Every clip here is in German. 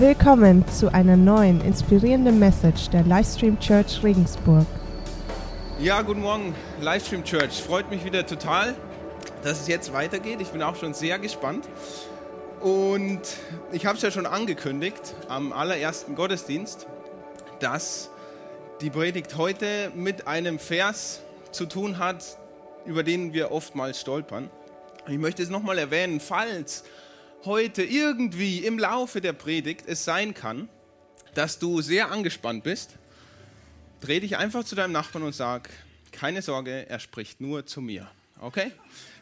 Willkommen zu einer neuen inspirierenden Message der Livestream Church Regensburg. Ja, guten Morgen, Livestream Church. Freut mich wieder total, dass es jetzt weitergeht. Ich bin auch schon sehr gespannt. Und ich habe es ja schon angekündigt am allerersten Gottesdienst, dass die Predigt heute mit einem Vers zu tun hat, über den wir oftmals stolpern. Ich möchte es nochmal erwähnen, falls heute irgendwie im Laufe der Predigt es sein kann, dass du sehr angespannt bist, dreh dich einfach zu deinem Nachbarn und sag, keine Sorge, er spricht nur zu mir. Okay?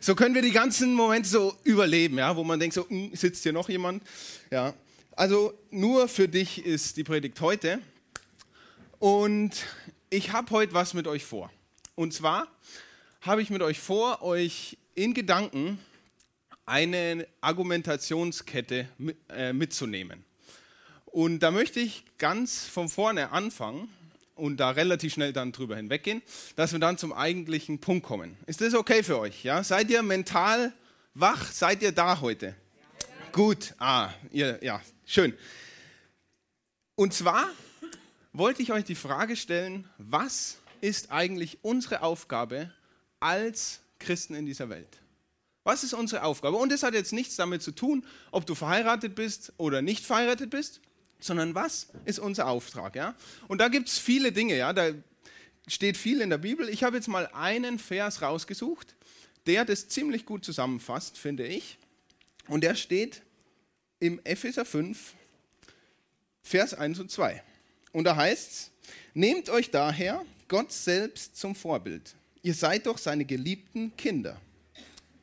So können wir die ganzen Momente so überleben, ja, wo man denkt, so hm, sitzt hier noch jemand? Ja. Also nur für dich ist die Predigt heute. Und ich habe heute was mit euch vor. Und zwar habe ich mit euch vor, euch in Gedanken eine Argumentationskette äh, mitzunehmen. Und da möchte ich ganz von vorne anfangen und da relativ schnell dann drüber hinweggehen, dass wir dann zum eigentlichen Punkt kommen. Ist das okay für euch? Ja? Seid ihr mental wach? Seid ihr da heute? Ja. Gut, ah, ihr, ja, schön. Und zwar wollte ich euch die Frage stellen, was ist eigentlich unsere Aufgabe als Christen in dieser Welt? Was ist unsere Aufgabe? Und das hat jetzt nichts damit zu tun, ob du verheiratet bist oder nicht verheiratet bist, sondern was ist unser Auftrag? Ja? Und da gibt es viele Dinge, ja? da steht viel in der Bibel. Ich habe jetzt mal einen Vers rausgesucht, der das ziemlich gut zusammenfasst, finde ich. Und der steht im Epheser 5, Vers 1 und 2. Und da heißt es, nehmt euch daher Gott selbst zum Vorbild. Ihr seid doch seine geliebten Kinder.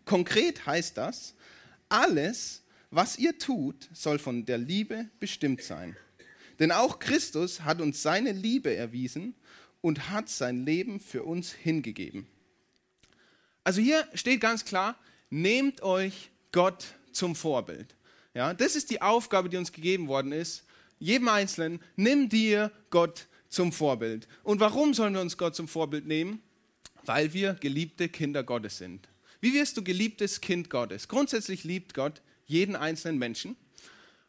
Konkret heißt das, alles, was ihr tut, soll von der Liebe bestimmt sein. Denn auch Christus hat uns seine Liebe erwiesen und hat sein Leben für uns hingegeben. Also hier steht ganz klar, nehmt euch Gott zum Vorbild. Ja, das ist die Aufgabe, die uns gegeben worden ist. Jedem Einzelnen, nimm dir Gott zum Vorbild. Und warum sollen wir uns Gott zum Vorbild nehmen? Weil wir geliebte Kinder Gottes sind. Wie wirst du geliebtes Kind Gottes? Grundsätzlich liebt Gott jeden einzelnen Menschen.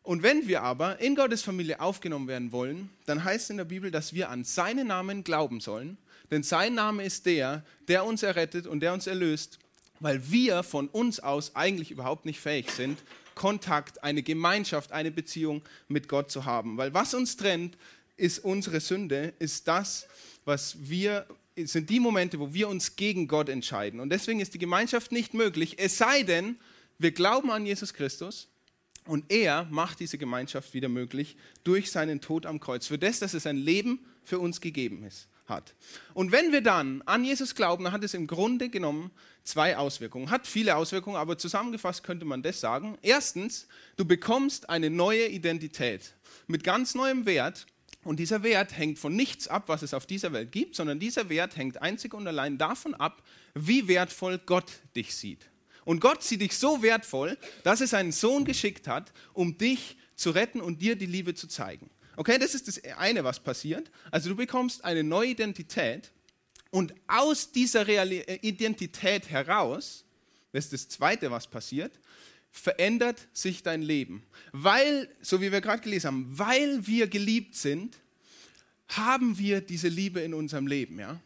Und wenn wir aber in Gottes Familie aufgenommen werden wollen, dann heißt es in der Bibel, dass wir an seinen Namen glauben sollen. Denn sein Name ist der, der uns errettet und der uns erlöst, weil wir von uns aus eigentlich überhaupt nicht fähig sind, Kontakt, eine Gemeinschaft, eine Beziehung mit Gott zu haben. Weil was uns trennt, ist unsere Sünde, ist das, was wir sind die Momente, wo wir uns gegen Gott entscheiden. Und deswegen ist die Gemeinschaft nicht möglich, es sei denn, wir glauben an Jesus Christus und er macht diese Gemeinschaft wieder möglich durch seinen Tod am Kreuz, für das, dass es ein Leben für uns gegeben ist, hat. Und wenn wir dann an Jesus glauben, dann hat es im Grunde genommen zwei Auswirkungen. Hat viele Auswirkungen, aber zusammengefasst könnte man das sagen. Erstens, du bekommst eine neue Identität mit ganz neuem Wert und dieser Wert hängt von nichts ab, was es auf dieser Welt gibt, sondern dieser Wert hängt einzig und allein davon ab, wie wertvoll Gott dich sieht. Und Gott sieht dich so wertvoll, dass er seinen Sohn geschickt hat, um dich zu retten und dir die Liebe zu zeigen. Okay, das ist das eine, was passiert. Also du bekommst eine neue Identität und aus dieser äh, Identität heraus, das ist das zweite, was passiert, verändert sich dein Leben. Weil, so wie wir gerade gelesen haben, weil wir geliebt sind, haben wir diese Liebe in unserem Leben, ja?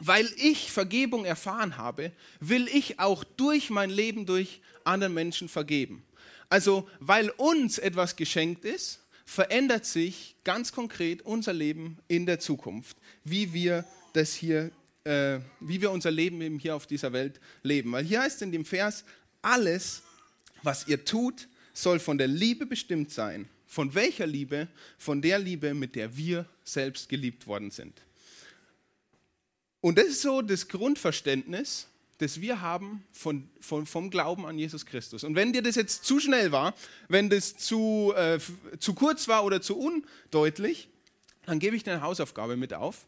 Weil ich Vergebung erfahren habe, will ich auch durch mein Leben durch anderen Menschen vergeben. Also, weil uns etwas geschenkt ist, verändert sich ganz konkret unser Leben in der Zukunft, wie wir das hier, äh, wie wir unser Leben eben hier auf dieser Welt leben. Weil hier heißt in dem Vers, alles was ihr tut, soll von der Liebe bestimmt sein. Von welcher Liebe? Von der Liebe, mit der wir selbst geliebt worden sind. Und das ist so das Grundverständnis, das wir haben von, von, vom Glauben an Jesus Christus. Und wenn dir das jetzt zu schnell war, wenn das zu, äh, zu kurz war oder zu undeutlich, dann gebe ich dir eine Hausaufgabe mit auf.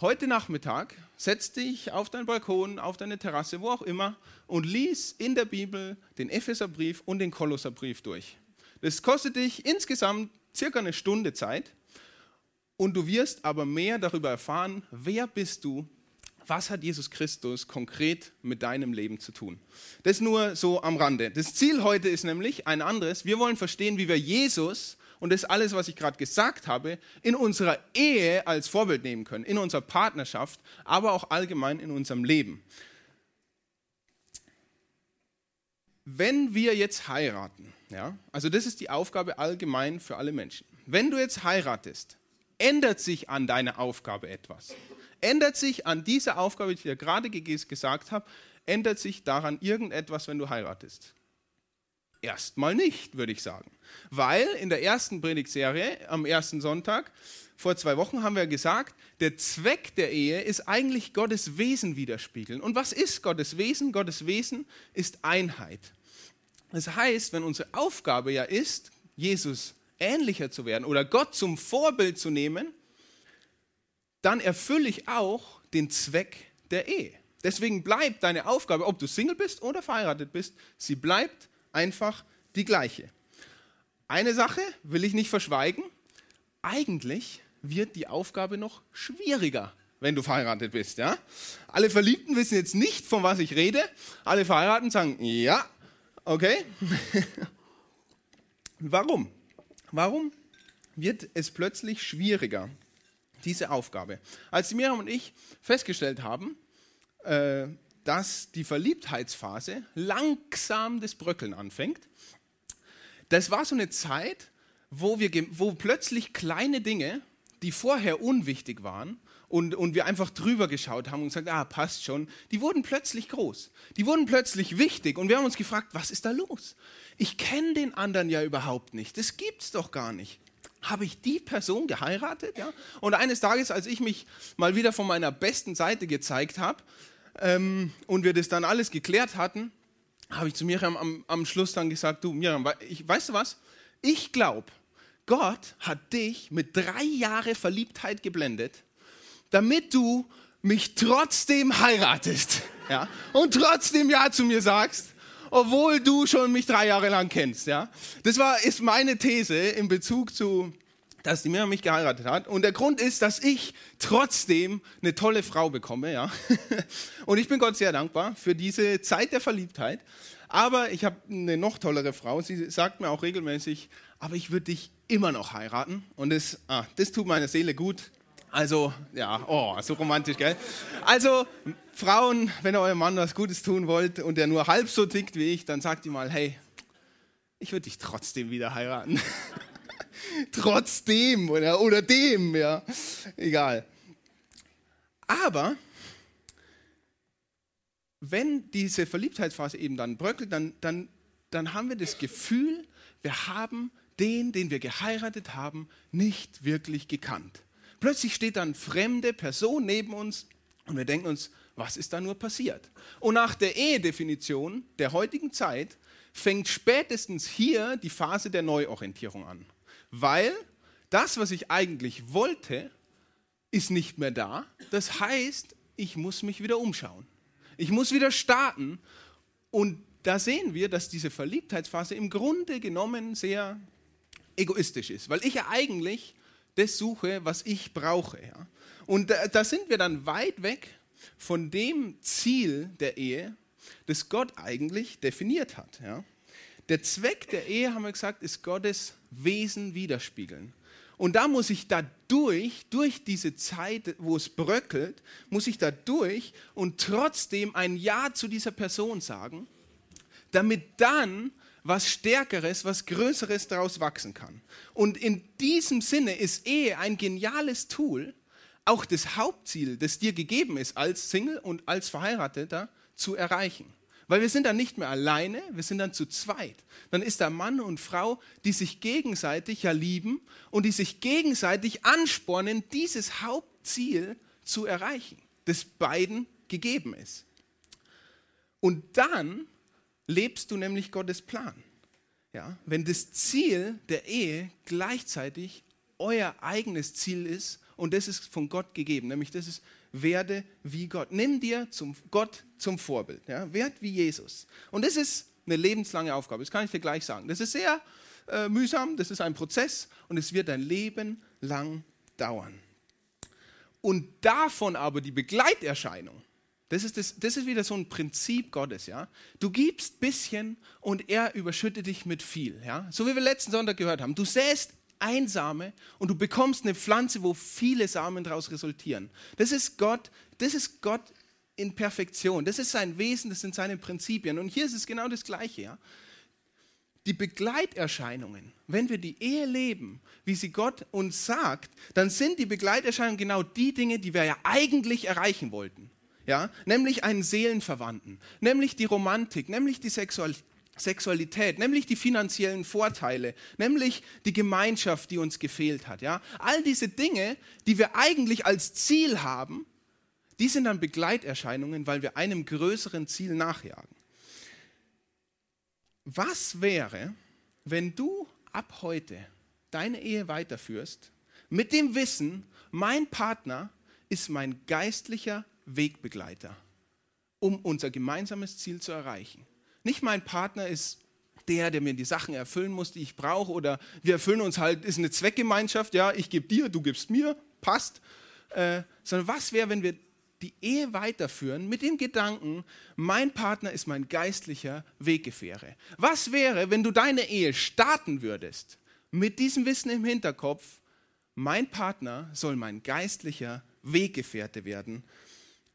Heute Nachmittag setz dich auf deinen Balkon, auf deine Terrasse, wo auch immer und lies in der Bibel den Epheserbrief und den Kolosserbrief durch. Das kostet dich insgesamt circa eine Stunde Zeit und du wirst aber mehr darüber erfahren, wer bist du, was hat Jesus Christus konkret mit deinem Leben zu tun. Das nur so am Rande. Das Ziel heute ist nämlich ein anderes. Wir wollen verstehen, wie wir Jesus und das alles, was ich gerade gesagt habe, in unserer Ehe als Vorbild nehmen können, in unserer Partnerschaft, aber auch allgemein in unserem Leben. Wenn wir jetzt heiraten, ja, also das ist die Aufgabe allgemein für alle Menschen. Wenn du jetzt heiratest, ändert sich an deiner Aufgabe etwas. Ändert sich an dieser Aufgabe, die ich dir gerade gesagt habe, ändert sich daran irgendetwas, wenn du heiratest? Erstmal nicht, würde ich sagen. Weil in der ersten Predigtserie am ersten Sonntag vor zwei Wochen haben wir gesagt, der Zweck der Ehe ist eigentlich Gottes Wesen widerspiegeln. Und was ist Gottes Wesen? Gottes Wesen ist Einheit. Das heißt, wenn unsere Aufgabe ja ist, Jesus ähnlicher zu werden oder Gott zum Vorbild zu nehmen, dann erfülle ich auch den Zweck der Ehe. Deswegen bleibt deine Aufgabe, ob du Single bist oder verheiratet bist, sie bleibt einfach die gleiche. Eine Sache will ich nicht verschweigen. Eigentlich wird die Aufgabe noch schwieriger, wenn du verheiratet bist. Ja? Alle Verliebten wissen jetzt nicht, von was ich rede. Alle Verheirateten sagen, ja, okay. Warum? Warum wird es plötzlich schwieriger, diese Aufgabe? Als Miriam und ich festgestellt haben, äh, dass die Verliebtheitsphase langsam das Bröckeln anfängt. Das war so eine Zeit, wo, wir, wo plötzlich kleine Dinge, die vorher unwichtig waren, und, und wir einfach drüber geschaut haben und gesagt, ah, passt schon, die wurden plötzlich groß. Die wurden plötzlich wichtig und wir haben uns gefragt, was ist da los? Ich kenne den anderen ja überhaupt nicht. Das gibt's doch gar nicht. Habe ich die Person geheiratet? Ja? Und eines Tages, als ich mich mal wieder von meiner besten Seite gezeigt habe, ähm, und wir das dann alles geklärt hatten, habe ich zu Miriam am, am Schluss dann gesagt, du Miriam, ich, weißt du was? Ich glaube, Gott hat dich mit drei Jahren Verliebtheit geblendet, damit du mich trotzdem heiratest. Ja? Und trotzdem Ja zu mir sagst, obwohl du schon mich drei Jahre lang kennst. Ja? Das war, ist meine These in Bezug zu dass die Miriam mich geheiratet hat. Und der Grund ist, dass ich trotzdem eine tolle Frau bekomme. Ja? Und ich bin Gott sehr dankbar für diese Zeit der Verliebtheit. Aber ich habe eine noch tollere Frau. Sie sagt mir auch regelmäßig, aber ich würde dich immer noch heiraten. Und das, ah, das tut meiner Seele gut. Also, ja, oh, so romantisch, gell? Also, Frauen, wenn ihr eurem Mann was Gutes tun wollt und der nur halb so tickt wie ich, dann sagt ihm mal, hey, ich würde dich trotzdem wieder heiraten. trotzdem oder, oder dem, ja, egal. Aber wenn diese Verliebtheitsphase eben dann bröckelt, dann, dann, dann haben wir das Gefühl, wir haben den, den wir geheiratet haben, nicht wirklich gekannt. Plötzlich steht dann fremde Person neben uns und wir denken uns, was ist da nur passiert? Und nach der Ehedefinition der heutigen Zeit fängt spätestens hier die Phase der Neuorientierung an weil das, was ich eigentlich wollte, ist nicht mehr da. Das heißt, ich muss mich wieder umschauen. Ich muss wieder starten. Und da sehen wir, dass diese Verliebtheitsphase im Grunde genommen sehr egoistisch ist, weil ich ja eigentlich das suche, was ich brauche. Ja? Und da, da sind wir dann weit weg von dem Ziel der Ehe, das Gott eigentlich definiert hat. Ja? Der Zweck der Ehe, haben wir gesagt, ist Gottes Wesen widerspiegeln. Und da muss ich da durch, diese Zeit, wo es bröckelt, muss ich da durch und trotzdem ein Ja zu dieser Person sagen, damit dann was Stärkeres, was Größeres daraus wachsen kann. Und in diesem Sinne ist Ehe ein geniales Tool, auch das Hauptziel, das dir gegeben ist, als Single und als Verheirateter zu erreichen. Weil wir sind dann nicht mehr alleine, wir sind dann zu zweit. Dann ist da Mann und Frau, die sich gegenseitig ja lieben und die sich gegenseitig anspornen, dieses Hauptziel zu erreichen, das beiden gegeben ist. Und dann lebst du nämlich Gottes Plan. Ja, wenn das Ziel der Ehe gleichzeitig euer eigenes Ziel ist und das ist von Gott gegeben, nämlich das ist werde wie Gott. Nimm dir zum Gott zum Vorbild. Ja? Werd wie Jesus. Und das ist eine lebenslange Aufgabe. Das kann ich dir gleich sagen. Das ist sehr äh, mühsam, das ist ein Prozess und es wird ein Leben lang dauern. Und davon aber die Begleiterscheinung, das ist, das, das ist wieder so ein Prinzip Gottes, ja. Du gibst bisschen und er überschüttet dich mit viel, ja. So wie wir letzten Sonntag gehört haben. Du säst ein Same und du bekommst eine Pflanze, wo viele Samen daraus resultieren. Das ist Gott, das ist Gott in Perfektion. Das ist sein Wesen, das sind seine Prinzipien. Und hier ist es genau das Gleiche. Ja? Die Begleiterscheinungen, wenn wir die Ehe leben, wie sie Gott uns sagt, dann sind die Begleiterscheinungen genau die Dinge, die wir ja eigentlich erreichen wollten. Ja? Nämlich einen Seelenverwandten, nämlich die Romantik, nämlich die Sexualität Sexualität, nämlich die finanziellen Vorteile, nämlich die Gemeinschaft, die uns gefehlt hat. Ja? All diese Dinge, die wir eigentlich als Ziel haben, die sind dann Begleiterscheinungen, weil wir einem größeren Ziel nachjagen. Was wäre, wenn du ab heute deine Ehe weiterführst mit dem Wissen, mein Partner ist mein geistlicher Wegbegleiter, um unser gemeinsames Ziel zu erreichen? Nicht mein Partner ist der, der mir die Sachen erfüllen muss, die ich brauche, oder wir erfüllen uns halt, ist eine Zweckgemeinschaft, ja, ich gebe dir, du gibst mir, passt. Äh, sondern was wäre, wenn wir die Ehe weiterführen mit dem Gedanken, mein Partner ist mein geistlicher Weggefähre. Was wäre, wenn du deine Ehe starten würdest mit diesem Wissen im Hinterkopf, mein Partner soll mein geistlicher Weggefährte werden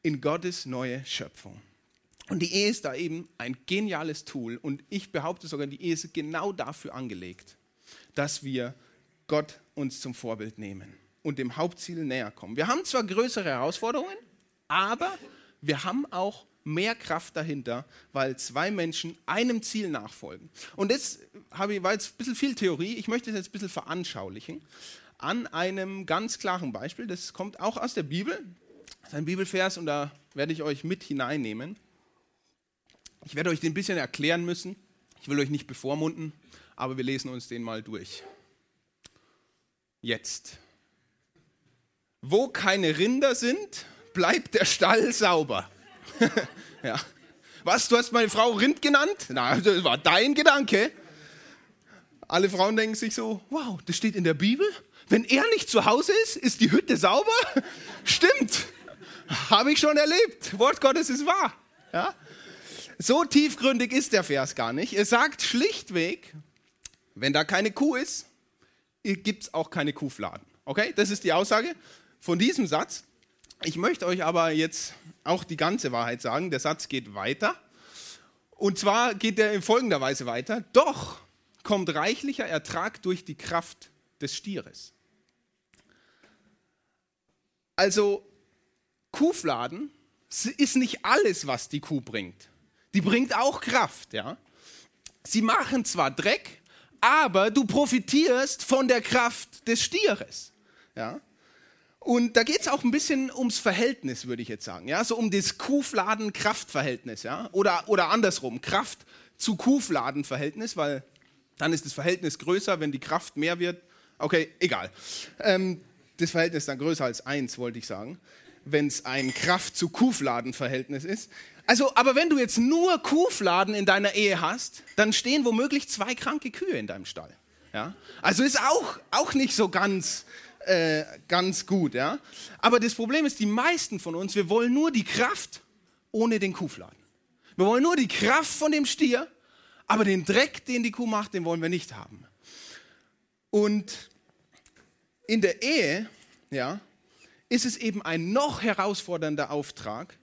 in Gottes neue Schöpfung. Und die Ehe ist da eben ein geniales Tool und ich behaupte sogar, die Ehe ist genau dafür angelegt, dass wir Gott uns zum Vorbild nehmen und dem Hauptziel näher kommen. Wir haben zwar größere Herausforderungen, aber wir haben auch mehr Kraft dahinter, weil zwei Menschen einem Ziel nachfolgen. Und das habe ich, war jetzt ein bisschen viel Theorie, ich möchte es jetzt ein bisschen veranschaulichen an einem ganz klaren Beispiel. Das kommt auch aus der Bibel. Das ist ein Bibelvers und da werde ich euch mit hineinnehmen. Ich werde euch den ein bisschen erklären müssen. Ich will euch nicht bevormunden, aber wir lesen uns den mal durch. Jetzt. Wo keine Rinder sind, bleibt der Stall sauber. ja. Was, du hast meine Frau Rind genannt? Na, das war dein Gedanke. Alle Frauen denken sich so, wow, das steht in der Bibel. Wenn er nicht zu Hause ist, ist die Hütte sauber? Stimmt. Habe ich schon erlebt. Wort Gottes ist wahr. Ja? So tiefgründig ist der Vers gar nicht. Er sagt schlichtweg, wenn da keine Kuh ist, gibt es auch keine Kuhfladen. Okay, das ist die Aussage von diesem Satz. Ich möchte euch aber jetzt auch die ganze Wahrheit sagen. Der Satz geht weiter. Und zwar geht er in folgender Weise weiter. Doch kommt reichlicher Ertrag durch die Kraft des Stieres. Also Kuhfladen ist nicht alles, was die Kuh bringt die bringt auch Kraft, ja. Sie machen zwar Dreck, aber du profitierst von der Kraft des Stieres, ja. Und da geht es auch ein bisschen ums Verhältnis, würde ich jetzt sagen, ja, so um das Kuhfladen-Kraftverhältnis, ja, oder, oder andersrum, Kraft zu Kuhfladen-Verhältnis, weil dann ist das Verhältnis größer, wenn die Kraft mehr wird. Okay, egal. Ähm, das Verhältnis ist dann größer als eins, wollte ich sagen, wenn es ein Kraft zu Kuhfladen-Verhältnis ist. Also, aber wenn du jetzt nur Kuhfladen in deiner Ehe hast, dann stehen womöglich zwei kranke Kühe in deinem Stall. Ja? Also ist auch, auch nicht so ganz, äh, ganz gut. Ja? Aber das Problem ist, die meisten von uns, wir wollen nur die Kraft ohne den Kuhfladen. Wir wollen nur die Kraft von dem Stier, aber den Dreck, den die Kuh macht, den wollen wir nicht haben. Und in der Ehe, ja, ist es eben ein noch herausfordernder Auftrag,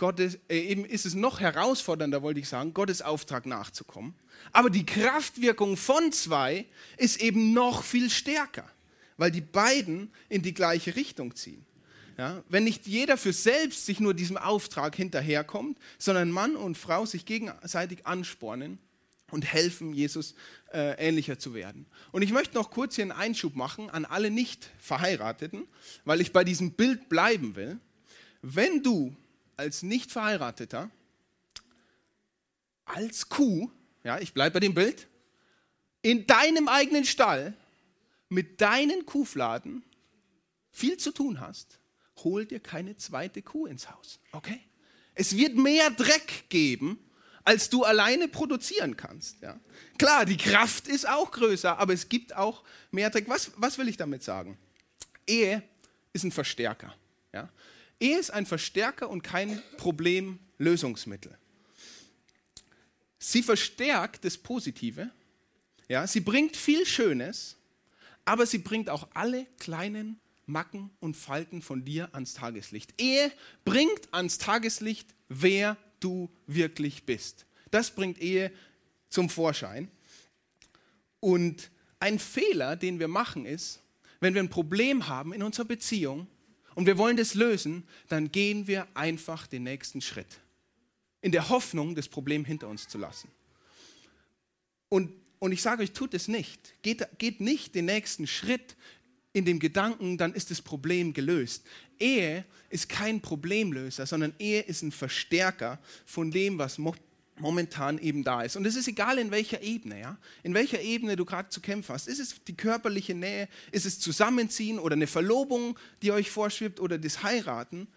Gottes, äh, eben ist es noch herausfordernder, wollte ich sagen, Gottes Auftrag nachzukommen. Aber die Kraftwirkung von zwei ist eben noch viel stärker, weil die beiden in die gleiche Richtung ziehen. Ja, wenn nicht jeder für selbst sich nur diesem Auftrag hinterherkommt, sondern Mann und Frau sich gegenseitig anspornen und helfen, Jesus äh, ähnlicher zu werden. Und ich möchte noch kurz hier einen Einschub machen an alle Nicht-Verheirateten, weil ich bei diesem Bild bleiben will. Wenn du als nicht verheirateter, als Kuh, ja, ich bleibe bei dem Bild, in deinem eigenen Stall mit deinen Kuhfladen viel zu tun hast, hol dir keine zweite Kuh ins Haus. Okay? Es wird mehr Dreck geben, als du alleine produzieren kannst. Ja? Klar, die Kraft ist auch größer, aber es gibt auch mehr Dreck. Was, was will ich damit sagen? Ehe ist ein Verstärker. Ja? Ehe ist ein Verstärker und kein Problemlösungsmittel. Sie verstärkt das Positive, ja, sie bringt viel Schönes, aber sie bringt auch alle kleinen Macken und Falten von dir ans Tageslicht. Ehe bringt ans Tageslicht, wer du wirklich bist. Das bringt Ehe zum Vorschein. Und ein Fehler, den wir machen, ist, wenn wir ein Problem haben in unserer Beziehung und wir wollen das lösen, dann gehen wir einfach den nächsten Schritt. In der Hoffnung, das Problem hinter uns zu lassen. Und, und ich sage euch, tut es nicht. Geht, geht nicht den nächsten Schritt in dem Gedanken, dann ist das Problem gelöst. Ehe ist kein Problemlöser, sondern Ehe ist ein Verstärker von dem, was momentan eben da ist. Und es ist egal in welcher Ebene, ja, in welcher Ebene du gerade zu kämpfen hast. Ist es die körperliche Nähe, ist es Zusammenziehen oder eine Verlobung, die euch vorschwebt oder das Heiraten?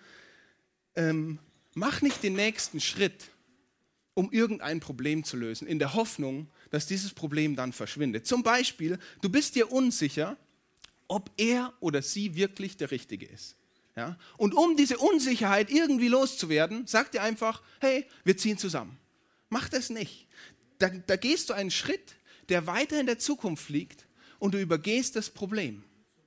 Ähm, mach nicht den nächsten Schritt, um irgendein Problem zu lösen, in der Hoffnung, dass dieses Problem dann verschwindet. Zum Beispiel, du bist dir unsicher, ob er oder sie wirklich der Richtige ist. Ja? Und um diese Unsicherheit irgendwie loszuwerden, sagt ihr einfach, hey, wir ziehen zusammen. Mach das nicht. Da, da gehst du einen Schritt, der weiter in der Zukunft liegt und du übergehst das Problem.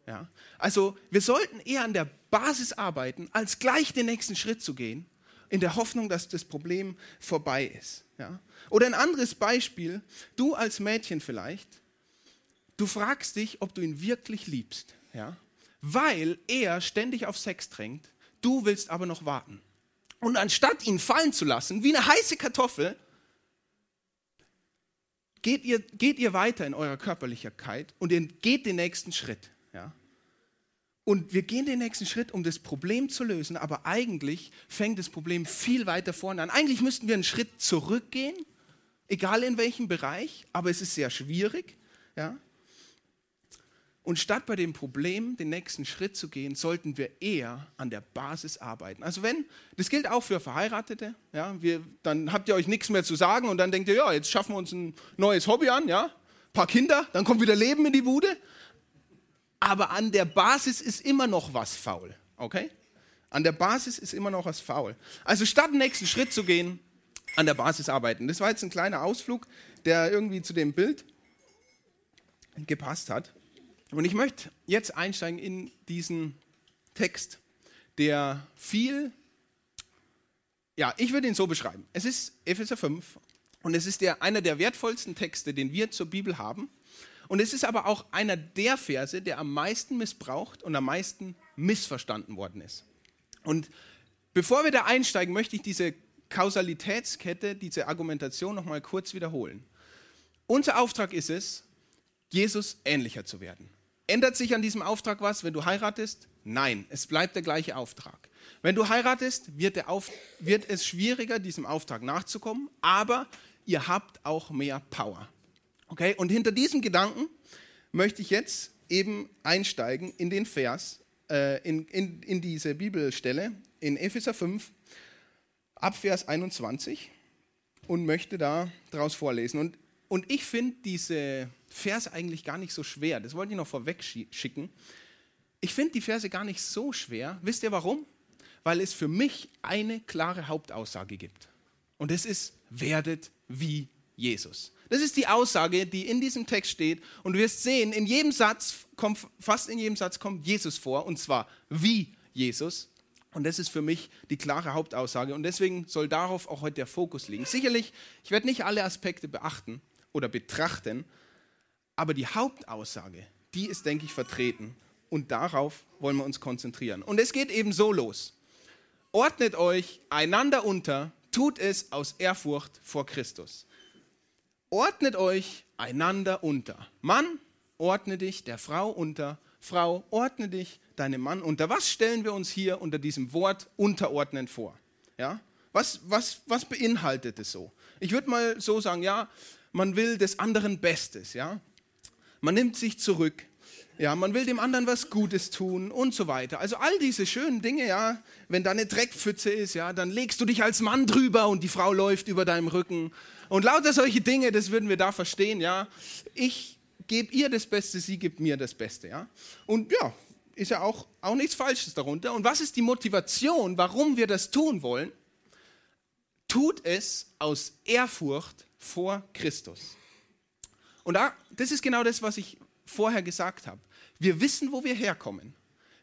Ja? Also wir sollten eher an der Basis arbeiten, als gleich den nächsten Schritt zu gehen, in der Hoffnung, dass das Problem vorbei ist. Ja? Oder ein anderes Beispiel, du als Mädchen vielleicht, du fragst dich, ob du ihn wirklich liebst, ja? weil er ständig auf Sex drängt, du willst aber noch warten. Und anstatt ihn fallen zu lassen, wie eine heiße Kartoffel, geht ihr, geht ihr weiter in eurer Körperlichkeit und ihr geht den nächsten Schritt. Ja? Und wir gehen den nächsten Schritt, um das Problem zu lösen, aber eigentlich fängt das Problem viel weiter vorne an. Eigentlich müssten wir einen Schritt zurückgehen, egal in welchem Bereich, aber es ist sehr schwierig. Ja? Und statt bei dem Problem den nächsten Schritt zu gehen, sollten wir eher an der Basis arbeiten. Also wenn, das gilt auch für Verheiratete, ja, wir, dann habt ihr euch nichts mehr zu sagen und dann denkt ihr, ja, jetzt schaffen wir uns ein neues Hobby an, ja, ein paar Kinder, dann kommt wieder Leben in die Bude. Aber an der Basis ist immer noch was faul, okay? An der Basis ist immer noch was faul. Also statt den nächsten Schritt zu gehen, an der Basis arbeiten. Das war jetzt ein kleiner Ausflug, der irgendwie zu dem Bild gepasst hat. Und ich möchte jetzt einsteigen in diesen Text, der viel, ja, ich würde ihn so beschreiben. Es ist Epheser 5 und es ist der, einer der wertvollsten Texte, den wir zur Bibel haben. Und es ist aber auch einer der Verse, der am meisten missbraucht und am meisten missverstanden worden ist. Und bevor wir da einsteigen, möchte ich diese Kausalitätskette, diese Argumentation nochmal kurz wiederholen. Unser Auftrag ist es, Jesus ähnlicher zu werden. Ändert sich an diesem Auftrag was, wenn du heiratest? Nein, es bleibt der gleiche Auftrag. Wenn du heiratest, wird, Auf, wird es schwieriger, diesem Auftrag nachzukommen, aber ihr habt auch mehr Power. Okay, und hinter diesem Gedanken möchte ich jetzt eben einsteigen in den Vers, äh, in, in, in diese Bibelstelle in Epheser 5, ab Vers 21 und möchte da daraus vorlesen. Und, und ich finde diese Verse eigentlich gar nicht so schwer. Das wollte ich noch vorweg schicken. Ich finde die Verse gar nicht so schwer. Wisst ihr warum? Weil es für mich eine klare Hauptaussage gibt. Und es ist, werdet wie Jesus. Das ist die Aussage, die in diesem Text steht. Und du wirst sehen, in jedem Satz kommt, fast in jedem Satz kommt Jesus vor. Und zwar wie Jesus. Und das ist für mich die klare Hauptaussage. Und deswegen soll darauf auch heute der Fokus liegen. Sicherlich, ich werde nicht alle Aspekte beachten oder betrachten, aber die Hauptaussage, die ist, denke ich, vertreten. Und darauf wollen wir uns konzentrieren. Und es geht eben so los. Ordnet euch einander unter, tut es aus Ehrfurcht vor Christus. Ordnet euch einander unter. Mann, ordne dich der Frau unter. Frau, ordne dich deinem Mann unter. Was stellen wir uns hier unter diesem Wort unterordnen vor? Ja? Was, was, was beinhaltet es so? Ich würde mal so sagen, ja, man will des anderen Bestes, ja. Man nimmt sich zurück. Ja, man will dem anderen was Gutes tun und so weiter. Also all diese schönen Dinge, ja, wenn da eine Dreckpfütze ist, ja, dann legst du dich als Mann drüber und die Frau läuft über deinem Rücken. Und lauter solche Dinge, das würden wir da verstehen, ja. Ich gebe ihr das Beste, sie gibt mir das Beste, ja. Und ja, ist ja auch, auch nichts Falsches darunter. Und was ist die Motivation, warum wir das tun wollen? Tut es aus Ehrfurcht vor Christus. Und da, das ist genau das, was ich vorher gesagt habe. Wir wissen, wo wir herkommen.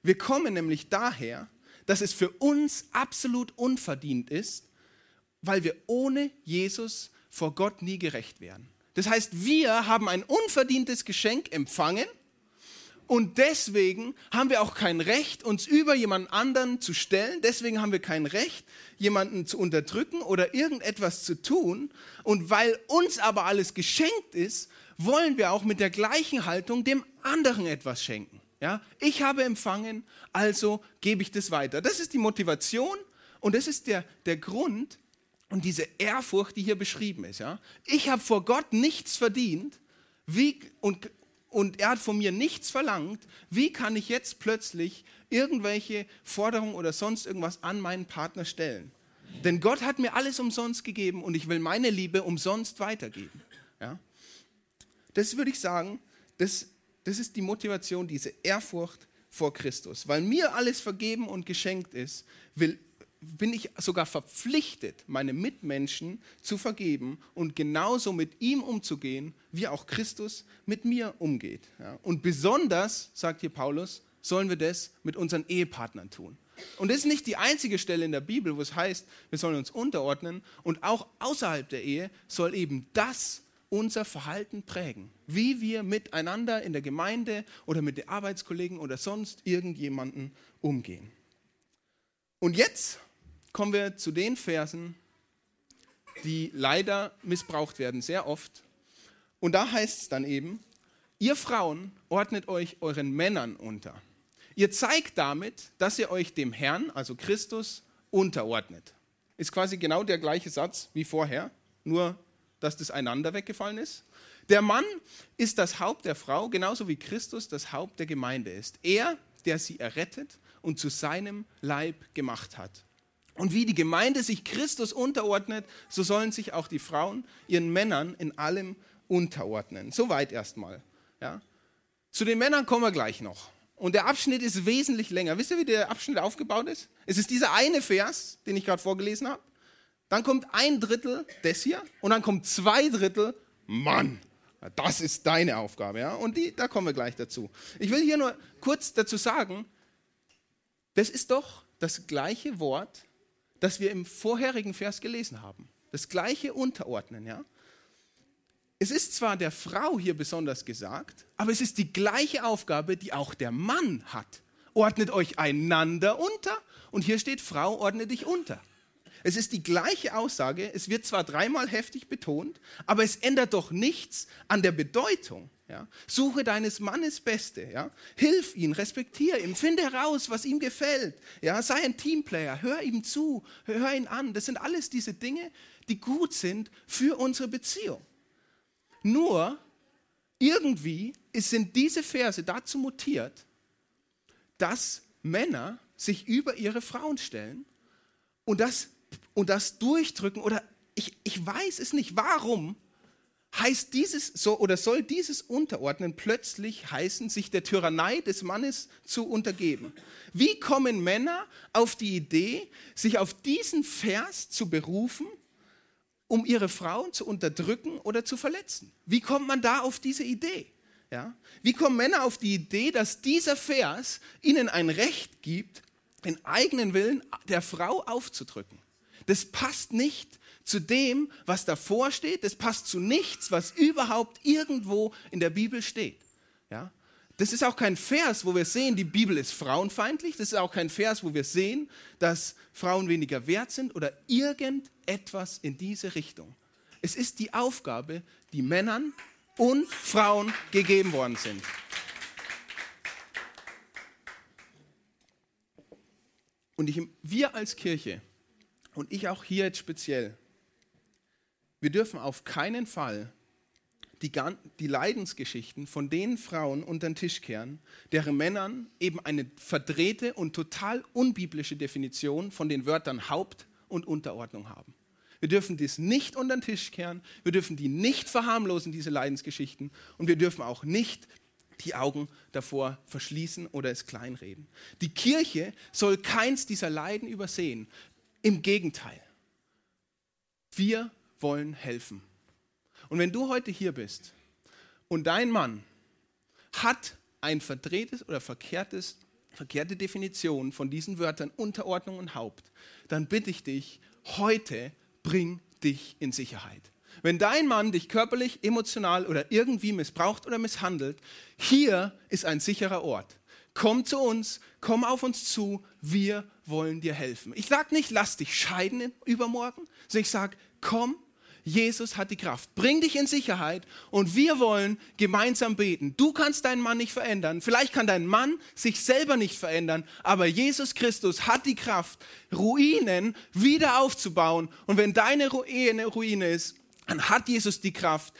Wir kommen nämlich daher, dass es für uns absolut unverdient ist, weil wir ohne Jesus vor Gott nie gerecht wären. Das heißt, wir haben ein unverdientes Geschenk empfangen und deswegen haben wir auch kein Recht, uns über jemand anderen zu stellen. Deswegen haben wir kein Recht, jemanden zu unterdrücken oder irgendetwas zu tun. Und weil uns aber alles geschenkt ist, wollen wir auch mit der gleichen Haltung dem anderen etwas schenken. Ja? Ich habe empfangen, also gebe ich das weiter. Das ist die Motivation und das ist der, der Grund und diese Ehrfurcht, die hier beschrieben ist. Ja? Ich habe vor Gott nichts verdient wie, und, und er hat von mir nichts verlangt. Wie kann ich jetzt plötzlich irgendwelche Forderungen oder sonst irgendwas an meinen Partner stellen? Denn Gott hat mir alles umsonst gegeben und ich will meine Liebe umsonst weitergeben. Ja? Das würde ich sagen, das das ist die Motivation, diese Ehrfurcht vor Christus. Weil mir alles vergeben und geschenkt ist, will, bin ich sogar verpflichtet, meine Mitmenschen zu vergeben und genauso mit ihm umzugehen, wie auch Christus mit mir umgeht. Ja? Und besonders, sagt hier Paulus, sollen wir das mit unseren Ehepartnern tun. Und das ist nicht die einzige Stelle in der Bibel, wo es heißt, wir sollen uns unterordnen. Und auch außerhalb der Ehe soll eben das unser Verhalten prägen. Wie wir miteinander in der Gemeinde oder mit den Arbeitskollegen oder sonst irgendjemanden umgehen. Und jetzt kommen wir zu den Versen, die leider missbraucht werden, sehr oft. Und da heißt es dann eben, ihr Frauen ordnet euch euren Männern unter. Ihr zeigt damit, dass ihr euch dem Herrn, also Christus, unterordnet. Ist quasi genau der gleiche Satz wie vorher, nur dass das einander weggefallen ist. Der Mann ist das Haupt der Frau, genauso wie Christus das Haupt der Gemeinde ist. Er, der sie errettet und zu seinem Leib gemacht hat. Und wie die Gemeinde sich Christus unterordnet, so sollen sich auch die Frauen ihren Männern in allem unterordnen. Soweit erstmal. Ja. Zu den Männern kommen wir gleich noch. Und der Abschnitt ist wesentlich länger. Wisst ihr, wie der Abschnitt aufgebaut ist? Es ist dieser eine Vers, den ich gerade vorgelesen habe. Dann kommt ein Drittel das hier und dann kommt zwei Drittel Mann. Das ist deine Aufgabe. Ja? Und die, da kommen wir gleich dazu. Ich will hier nur kurz dazu sagen, das ist doch das gleiche Wort, das wir im vorherigen Vers gelesen haben. Das gleiche Unterordnen. Ja? Es ist zwar der Frau hier besonders gesagt, aber es ist die gleiche Aufgabe, die auch der Mann hat. Ordnet euch einander unter und hier steht Frau, ordne dich unter. Es ist die gleiche Aussage, es wird zwar dreimal heftig betont, aber es ändert doch nichts an der Bedeutung. Ja? Suche deines Mannes Beste, ja? hilf ihn, respektiere ihn, finde heraus, was ihm gefällt. Ja? Sei ein Teamplayer, hör ihm zu, hör ihn an. Das sind alles diese Dinge, die gut sind für unsere Beziehung. Nur irgendwie sind diese Verse dazu mutiert, dass Männer sich über ihre Frauen stellen und das und das durchdrücken oder ich, ich weiß es nicht, warum heißt dieses so oder soll dieses Unterordnen plötzlich heißen, sich der Tyrannei des Mannes zu untergeben? Wie kommen Männer auf die Idee, sich auf diesen Vers zu berufen, um ihre Frauen zu unterdrücken oder zu verletzen? Wie kommt man da auf diese Idee? Ja? Wie kommen Männer auf die Idee, dass dieser Vers ihnen ein Recht gibt, den eigenen Willen der Frau aufzudrücken? Das passt nicht zu dem, was davor steht. Das passt zu nichts, was überhaupt irgendwo in der Bibel steht. Ja? Das ist auch kein Vers, wo wir sehen, die Bibel ist frauenfeindlich. Das ist auch kein Vers, wo wir sehen, dass Frauen weniger wert sind oder irgendetwas in diese Richtung. Es ist die Aufgabe, die Männern und Frauen gegeben worden sind. Und ich, wir als Kirche und ich auch hier jetzt speziell, wir dürfen auf keinen Fall die, die Leidensgeschichten von den Frauen unter den Tisch kehren, deren Männern eben eine verdrehte und total unbiblische Definition von den Wörtern Haupt und Unterordnung haben. Wir dürfen dies nicht unter den Tisch kehren, wir dürfen die nicht verharmlosen, diese Leidensgeschichten, und wir dürfen auch nicht die Augen davor verschließen oder es kleinreden. Die Kirche soll keins dieser Leiden übersehen. Im Gegenteil, wir wollen helfen. Und wenn du heute hier bist und dein Mann hat ein verdrehtes oder verkehrtes, verkehrte Definition von diesen Wörtern Unterordnung und Haupt, dann bitte ich dich, heute bring dich in Sicherheit. Wenn dein Mann dich körperlich, emotional oder irgendwie missbraucht oder misshandelt, hier ist ein sicherer Ort. Komm zu uns, komm auf uns zu, wir wollen dir helfen. Ich sage nicht, lass dich scheiden übermorgen, sondern ich sage, komm, Jesus hat die Kraft. Bring dich in Sicherheit und wir wollen gemeinsam beten. Du kannst deinen Mann nicht verändern. Vielleicht kann dein Mann sich selber nicht verändern, aber Jesus Christus hat die Kraft, Ruinen wieder aufzubauen. Und wenn deine Ehe eine Ruine ist, dann hat Jesus die Kraft,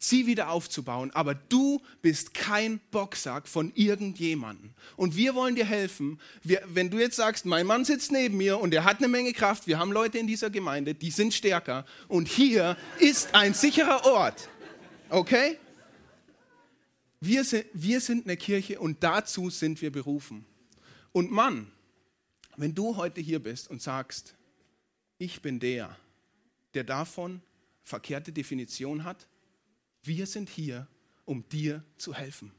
sie wieder aufzubauen. Aber du bist kein Boxsack von irgendjemandem. Und wir wollen dir helfen. Wir, wenn du jetzt sagst, mein Mann sitzt neben mir und er hat eine Menge Kraft, wir haben Leute in dieser Gemeinde, die sind stärker. Und hier ist ein sicherer Ort. Okay? Wir sind, wir sind eine Kirche und dazu sind wir berufen. Und Mann, wenn du heute hier bist und sagst, ich bin der, der davon verkehrte Definition hat, wir sind hier, um dir zu helfen.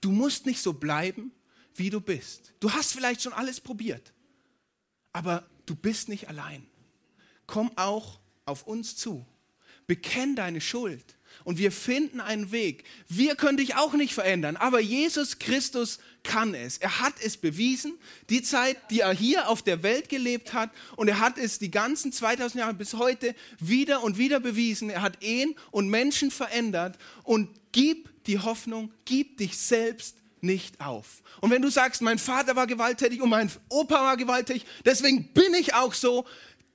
Du musst nicht so bleiben, wie du bist. Du hast vielleicht schon alles probiert, aber du bist nicht allein. Komm auch auf uns zu. Bekenn deine Schuld und wir finden einen Weg. Wir können dich auch nicht verändern, aber Jesus Christus kann es. Er hat es bewiesen, die Zeit, die er hier auf der Welt gelebt hat und er hat es die ganzen 2000 Jahre bis heute wieder und wieder bewiesen. Er hat Ehen und Menschen verändert und gib die Hoffnung, gib dich selbst nicht auf. Und wenn du sagst, mein Vater war gewalttätig und mein Opa war gewalttätig, deswegen bin ich auch so,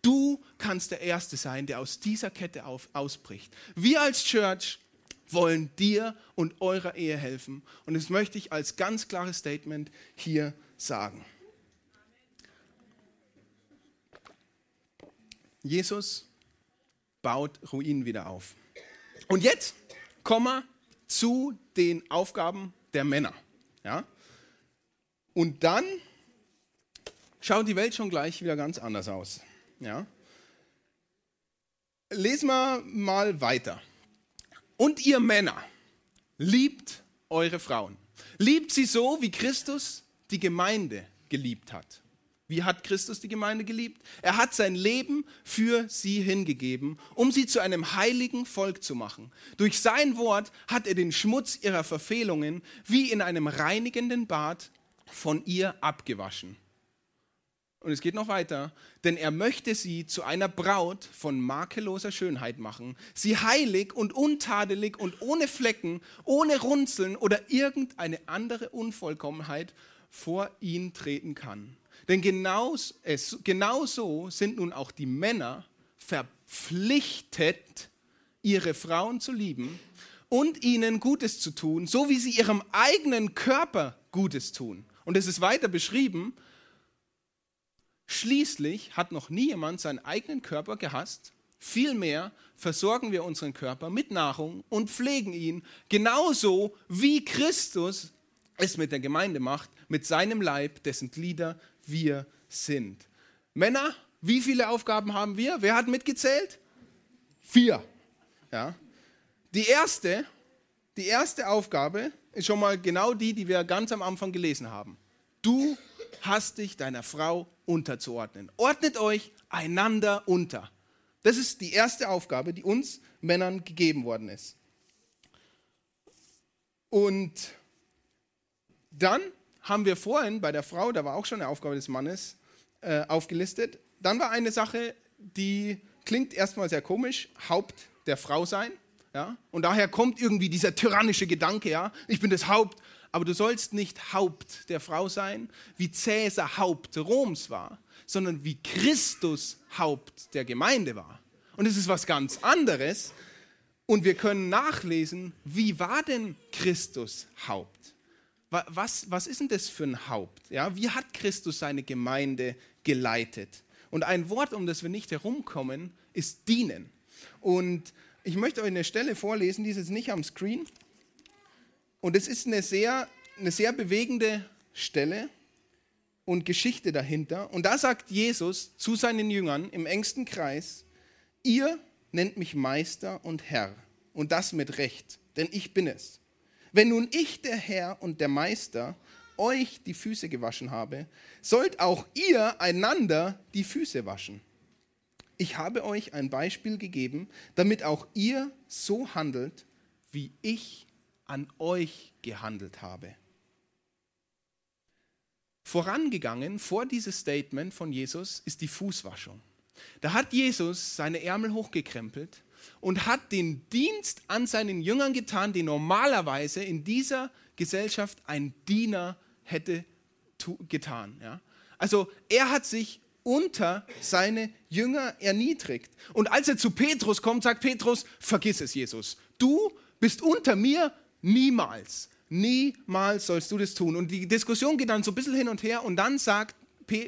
Du kannst der Erste sein, der aus dieser Kette auf, ausbricht. Wir als Church wollen dir und eurer Ehe helfen. Und das möchte ich als ganz klares Statement hier sagen. Jesus baut Ruinen wieder auf. Und jetzt kommen wir zu den Aufgaben der Männer. Ja? Und dann schaut die Welt schon gleich wieder ganz anders aus. Ja? Lesen wir mal weiter. Und ihr Männer, liebt eure Frauen. Liebt sie so, wie Christus die Gemeinde geliebt hat. Wie hat Christus die Gemeinde geliebt? Er hat sein Leben für sie hingegeben, um sie zu einem heiligen Volk zu machen. Durch sein Wort hat er den Schmutz ihrer Verfehlungen wie in einem reinigenden Bad von ihr abgewaschen. Und es geht noch weiter, denn er möchte sie zu einer Braut von makelloser Schönheit machen, sie heilig und untadelig und ohne Flecken, ohne Runzeln oder irgendeine andere Unvollkommenheit vor ihn treten kann. Denn genau, so sind nun auch die Männer verpflichtet, ihre Frauen zu lieben und ihnen Gutes zu tun, so wie sie ihrem eigenen Körper Gutes tun. Und es ist weiter beschrieben, Schließlich hat noch nie jemand seinen eigenen Körper gehasst. Vielmehr versorgen wir unseren Körper mit Nahrung und pflegen ihn, genauso wie Christus es mit der Gemeinde macht, mit seinem Leib, dessen Glieder wir sind. Männer, wie viele Aufgaben haben wir? Wer hat mitgezählt? Vier. Ja. Die erste, die erste Aufgabe ist schon mal genau die, die wir ganz am Anfang gelesen haben. Du hast dich deiner Frau unterzuordnen. Ordnet euch einander unter. Das ist die erste Aufgabe, die uns Männern gegeben worden ist. Und dann haben wir vorhin bei der Frau, da war auch schon eine Aufgabe des Mannes äh, aufgelistet. Dann war eine Sache, die klingt erstmal sehr komisch, Haupt der Frau sein. Ja? Und daher kommt irgendwie dieser tyrannische Gedanke, ja, ich bin das Haupt aber du sollst nicht Haupt der Frau sein, wie Cäsar Haupt Roms war, sondern wie Christus Haupt der Gemeinde war. Und es ist was ganz anderes. Und wir können nachlesen, wie war denn Christus Haupt? Was, was ist denn das für ein Haupt? Ja, wie hat Christus seine Gemeinde geleitet? Und ein Wort, um das wir nicht herumkommen, ist dienen. Und ich möchte euch eine Stelle vorlesen, die ist jetzt nicht am Screen. Und es ist eine sehr, eine sehr bewegende Stelle und Geschichte dahinter. Und da sagt Jesus zu seinen Jüngern im engsten Kreis, ihr nennt mich Meister und Herr und das mit Recht, denn ich bin es. Wenn nun ich, der Herr und der Meister, euch die Füße gewaschen habe, sollt auch ihr einander die Füße waschen. Ich habe euch ein Beispiel gegeben, damit auch ihr so handelt, wie ich an euch gehandelt habe. Vorangegangen vor dieses Statement von Jesus ist die Fußwaschung. Da hat Jesus seine Ärmel hochgekrempelt und hat den Dienst an seinen Jüngern getan, den normalerweise in dieser Gesellschaft ein Diener hätte getan. Ja? Also er hat sich unter seine Jünger erniedrigt. Und als er zu Petrus kommt, sagt Petrus, vergiss es, Jesus. Du bist unter mir niemals. Niemals sollst du das tun. Und die Diskussion geht dann so ein bisschen hin und her und dann sagt,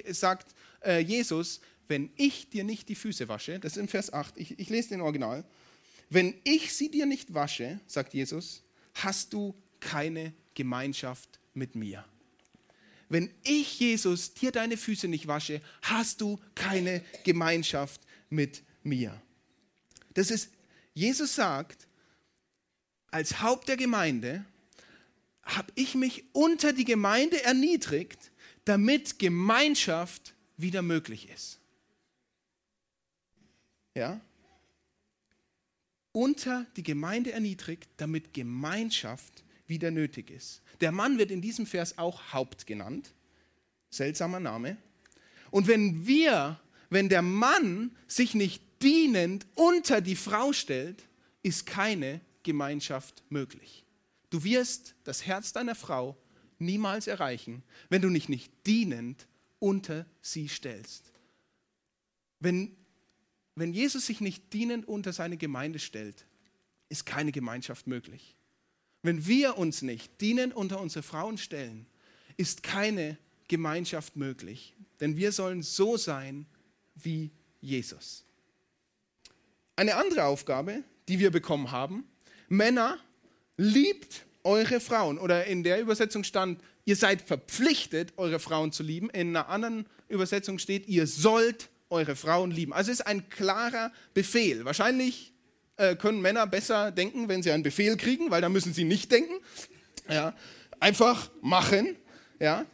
sagt äh, Jesus, wenn ich dir nicht die Füße wasche, das ist in Vers 8, ich, ich lese den Original, wenn ich sie dir nicht wasche, sagt Jesus, hast du keine Gemeinschaft mit mir. Wenn ich, Jesus, dir deine Füße nicht wasche, hast du keine Gemeinschaft mit mir. Das ist, Jesus sagt, als Haupt der Gemeinde habe ich mich unter die Gemeinde erniedrigt, damit Gemeinschaft wieder möglich ist. Ja? Unter die Gemeinde erniedrigt, damit Gemeinschaft wieder nötig ist. Der Mann wird in diesem Vers auch Haupt genannt. Seltsamer Name. Und wenn wir, wenn der Mann sich nicht dienend unter die Frau stellt, ist keine Gemeinschaft möglich. Du wirst das Herz deiner Frau niemals erreichen, wenn du dich nicht dienend unter sie stellst. Wenn, wenn Jesus sich nicht dienend unter seine Gemeinde stellt, ist keine Gemeinschaft möglich. Wenn wir uns nicht dienend unter unsere Frauen stellen, ist keine Gemeinschaft möglich. Denn wir sollen so sein wie Jesus. Eine andere Aufgabe, die wir bekommen haben, Männer, liebt eure Frauen. Oder in der Übersetzung stand, ihr seid verpflichtet, eure Frauen zu lieben. In einer anderen Übersetzung steht, ihr sollt eure Frauen lieben. Also es ist ein klarer Befehl. Wahrscheinlich äh, können Männer besser denken, wenn sie einen Befehl kriegen, weil da müssen sie nicht denken. Ja, einfach machen. Ja.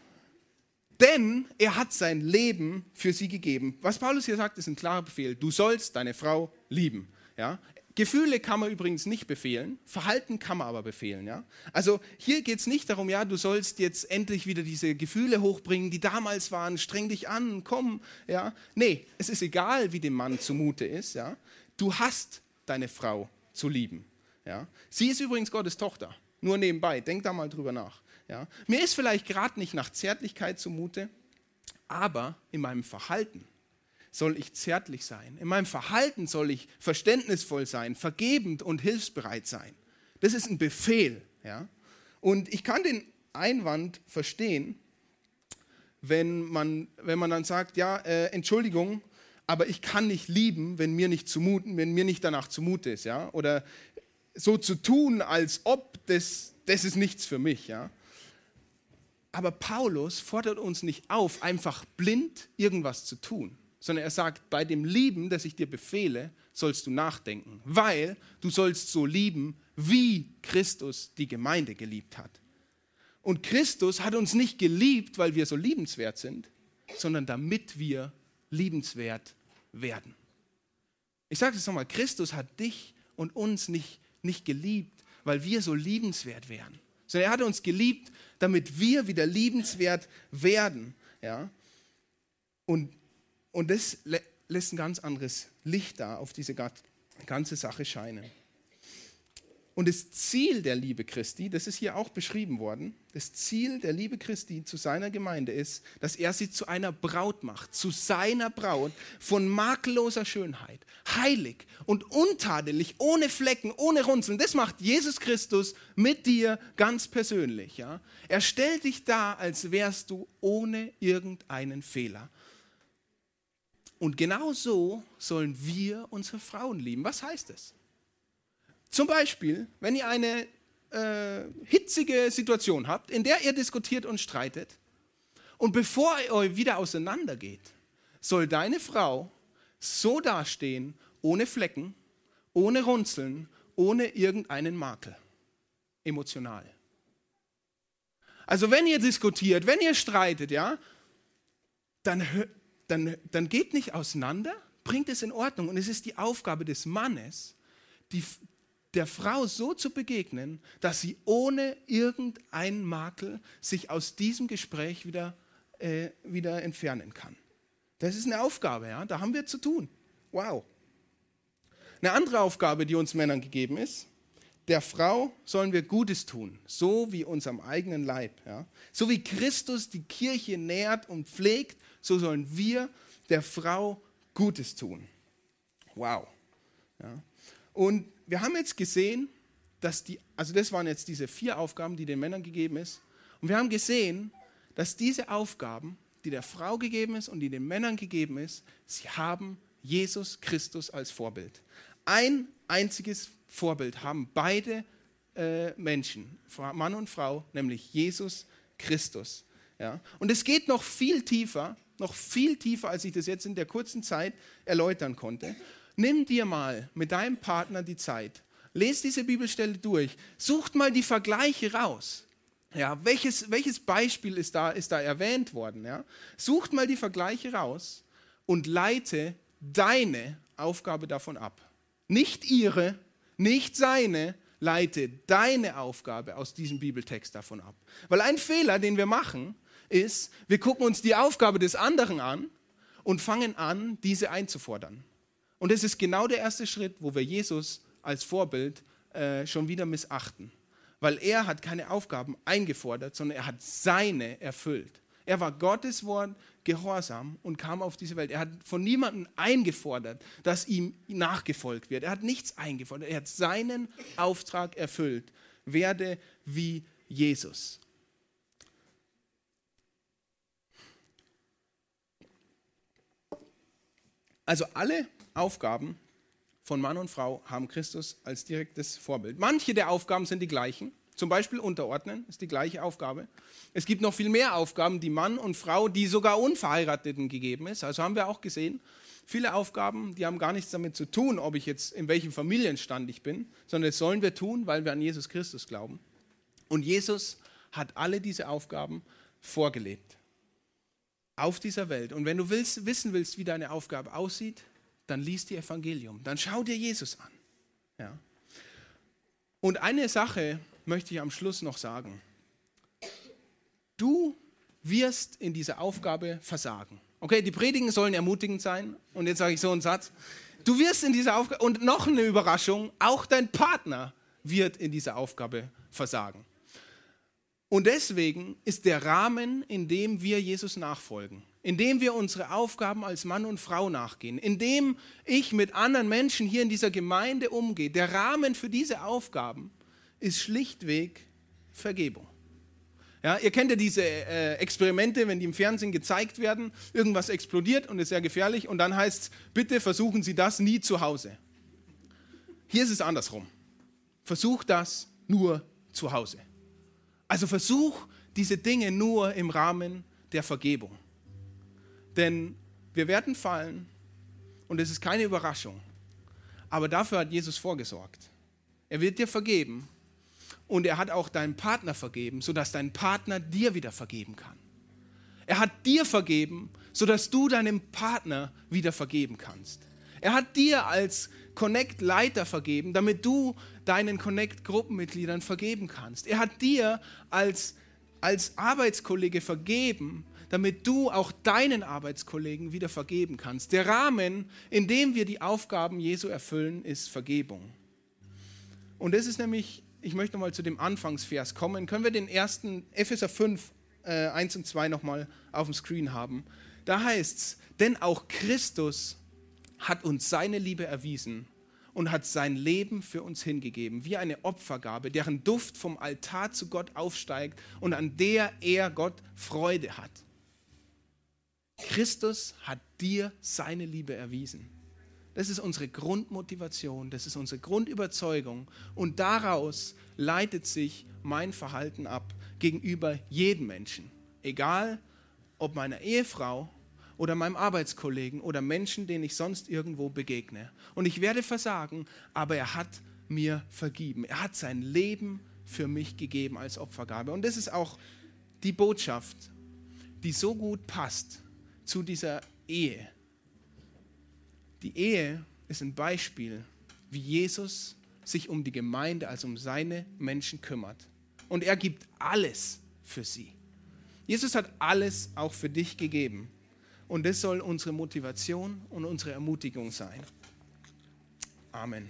Denn er hat sein Leben für sie gegeben. Was Paulus hier sagt, ist ein klarer Befehl. Du sollst deine Frau lieben. Ja. Gefühle kann man übrigens nicht befehlen, Verhalten kann man aber befehlen. Ja? Also hier geht es nicht darum, ja, du sollst jetzt endlich wieder diese Gefühle hochbringen, die damals waren, streng dich an, komm. Ja? Nee, es ist egal, wie dem Mann zumute ist. Ja? Du hast deine Frau zu lieben. Ja? Sie ist übrigens Gottes Tochter, nur nebenbei, denk da mal drüber nach. Ja? Mir ist vielleicht gerade nicht nach Zärtlichkeit zumute, aber in meinem Verhalten soll ich zärtlich sein. In meinem Verhalten soll ich verständnisvoll sein, vergebend und hilfsbereit sein. Das ist ein Befehl. Ja? Und ich kann den Einwand verstehen, wenn man, wenn man dann sagt, ja, äh, Entschuldigung, aber ich kann nicht lieben, wenn mir nicht zumuten, wenn mir nicht danach zumute ist, ja? Oder so zu tun, als ob das, das ist nichts für mich, ja? Aber Paulus fordert uns nicht auf, einfach blind irgendwas zu tun, sondern er sagt, bei dem Lieben, das ich dir befehle, sollst du nachdenken, weil du sollst so lieben, wie Christus die Gemeinde geliebt hat. Und Christus hat uns nicht geliebt, weil wir so liebenswert sind, sondern damit wir liebenswert werden. Ich sage es nochmal, Christus hat dich und uns nicht, nicht geliebt, weil wir so liebenswert wären, sondern er hat uns geliebt, damit wir wieder liebenswert werden. Ja? Und, und das lässt ein ganz anderes Licht da auf diese ganze Sache scheinen. Und das Ziel der Liebe Christi, das ist hier auch beschrieben worden, das Ziel der Liebe Christi zu seiner Gemeinde ist, dass er sie zu einer Braut macht, zu seiner Braut von makelloser Schönheit, heilig und untadelig, ohne Flecken, ohne Runzeln. Das macht Jesus Christus mit dir ganz persönlich. Ja? Er stellt dich da, als wärst du ohne irgendeinen Fehler. Und genau so sollen wir unsere Frauen lieben. Was heißt es? Zum Beispiel, wenn ihr eine äh, hitzige Situation habt, in der ihr diskutiert und streitet, und bevor ihr euch wieder auseinandergeht, soll deine Frau so dastehen, ohne Flecken, ohne Runzeln, ohne irgendeinen Makel. Emotional. Also wenn ihr diskutiert, wenn ihr streitet, ja, dann, dann, dann geht nicht auseinander, bringt es in Ordnung. Und es ist die Aufgabe des Mannes, die, der Frau so zu begegnen, dass sie ohne irgendeinen Makel sich aus diesem Gespräch wieder, äh, wieder entfernen kann. Das ist eine Aufgabe, ja? da haben wir zu tun. Wow. Eine andere Aufgabe, die uns Männern gegeben ist, der Frau sollen wir Gutes tun, so wie unserem eigenen Leib. Ja? So wie Christus die Kirche nährt und pflegt, so sollen wir der Frau Gutes tun. Wow. Ja? Und wir haben jetzt gesehen, dass die, also das waren jetzt diese vier Aufgaben, die den Männern gegeben ist. Und wir haben gesehen, dass diese Aufgaben, die der Frau gegeben ist und die den Männern gegeben ist, sie haben Jesus Christus als Vorbild. Ein einziges Vorbild haben beide äh, Menschen, Mann und Frau, nämlich Jesus Christus. Ja? Und es geht noch viel tiefer, noch viel tiefer, als ich das jetzt in der kurzen Zeit erläutern konnte. Nimm dir mal mit deinem Partner die Zeit, lest diese Bibelstelle durch, sucht mal die Vergleiche raus. Ja, welches, welches Beispiel ist da, ist da erwähnt worden? Ja? Sucht mal die Vergleiche raus und leite deine Aufgabe davon ab. Nicht ihre, nicht seine, leite deine Aufgabe aus diesem Bibeltext davon ab. Weil ein Fehler, den wir machen, ist, wir gucken uns die Aufgabe des anderen an und fangen an, diese einzufordern. Und das ist genau der erste Schritt, wo wir Jesus als Vorbild äh, schon wieder missachten. Weil er hat keine Aufgaben eingefordert, sondern er hat seine erfüllt. Er war Gottes Wort gehorsam und kam auf diese Welt. Er hat von niemandem eingefordert, dass ihm nachgefolgt wird. Er hat nichts eingefordert. Er hat seinen Auftrag erfüllt. Werde wie Jesus. Also alle Aufgaben von Mann und Frau haben Christus als direktes Vorbild. Manche der Aufgaben sind die gleichen. Zum Beispiel unterordnen ist die gleiche Aufgabe. Es gibt noch viel mehr Aufgaben, die Mann und Frau, die sogar Unverheirateten gegeben ist. Also haben wir auch gesehen, viele Aufgaben, die haben gar nichts damit zu tun, ob ich jetzt in welchem Familienstand ich bin, sondern das sollen wir tun, weil wir an Jesus Christus glauben. Und Jesus hat alle diese Aufgaben vorgelebt. Auf dieser Welt. Und wenn du willst, wissen willst, wie deine Aufgabe aussieht, dann liest die Evangelium. Dann schau dir Jesus an. Ja. Und eine Sache, möchte ich am Schluss noch sagen. Du wirst in dieser Aufgabe versagen. Okay, die Predigen sollen ermutigend sein. Und jetzt sage ich so einen Satz. Du wirst in dieser Aufgabe, und noch eine Überraschung, auch dein Partner wird in dieser Aufgabe versagen. Und deswegen ist der Rahmen, in dem wir Jesus nachfolgen, in dem wir unsere Aufgaben als Mann und Frau nachgehen, in dem ich mit anderen Menschen hier in dieser Gemeinde umgehe, der Rahmen für diese Aufgaben ist schlichtweg Vergebung. Ja, ihr kennt ja diese äh, Experimente, wenn die im Fernsehen gezeigt werden, irgendwas explodiert und ist sehr gefährlich und dann heißt es, bitte versuchen Sie das nie zu Hause. Hier ist es andersrum. Versuch das nur zu Hause. Also versuch diese Dinge nur im Rahmen der Vergebung. Denn wir werden fallen und es ist keine Überraschung. Aber dafür hat Jesus vorgesorgt. Er wird dir vergeben und er hat auch deinem Partner vergeben, sodass dein Partner dir wieder vergeben kann. Er hat dir vergeben, sodass du deinem Partner wieder vergeben kannst. Er hat dir als Connect-Leiter vergeben, damit du deinen Connect-Gruppenmitgliedern vergeben kannst. Er hat dir als, als Arbeitskollege vergeben, damit du auch deinen Arbeitskollegen wieder vergeben kannst. Der Rahmen, in dem wir die Aufgaben Jesu erfüllen, ist Vergebung. Und das ist nämlich ich möchte nochmal zu dem Anfangsvers kommen. Können wir den ersten Epheser 5, äh, 1 und 2 nochmal auf dem Screen haben? Da heißt es, denn auch Christus hat uns seine Liebe erwiesen und hat sein Leben für uns hingegeben, wie eine Opfergabe, deren Duft vom Altar zu Gott aufsteigt und an der er Gott Freude hat. Christus hat dir seine Liebe erwiesen. Das ist unsere Grundmotivation, das ist unsere Grundüberzeugung. Und daraus leitet sich mein Verhalten ab gegenüber jedem Menschen. Egal, ob meiner Ehefrau oder meinem Arbeitskollegen oder Menschen, denen ich sonst irgendwo begegne. Und ich werde versagen, aber er hat mir vergeben. Er hat sein Leben für mich gegeben als Opfergabe. Und das ist auch die Botschaft, die so gut passt zu dieser Ehe. Die Ehe ist ein Beispiel, wie Jesus sich um die Gemeinde, also um seine Menschen kümmert. Und er gibt alles für sie. Jesus hat alles auch für dich gegeben. Und das soll unsere Motivation und unsere Ermutigung sein. Amen.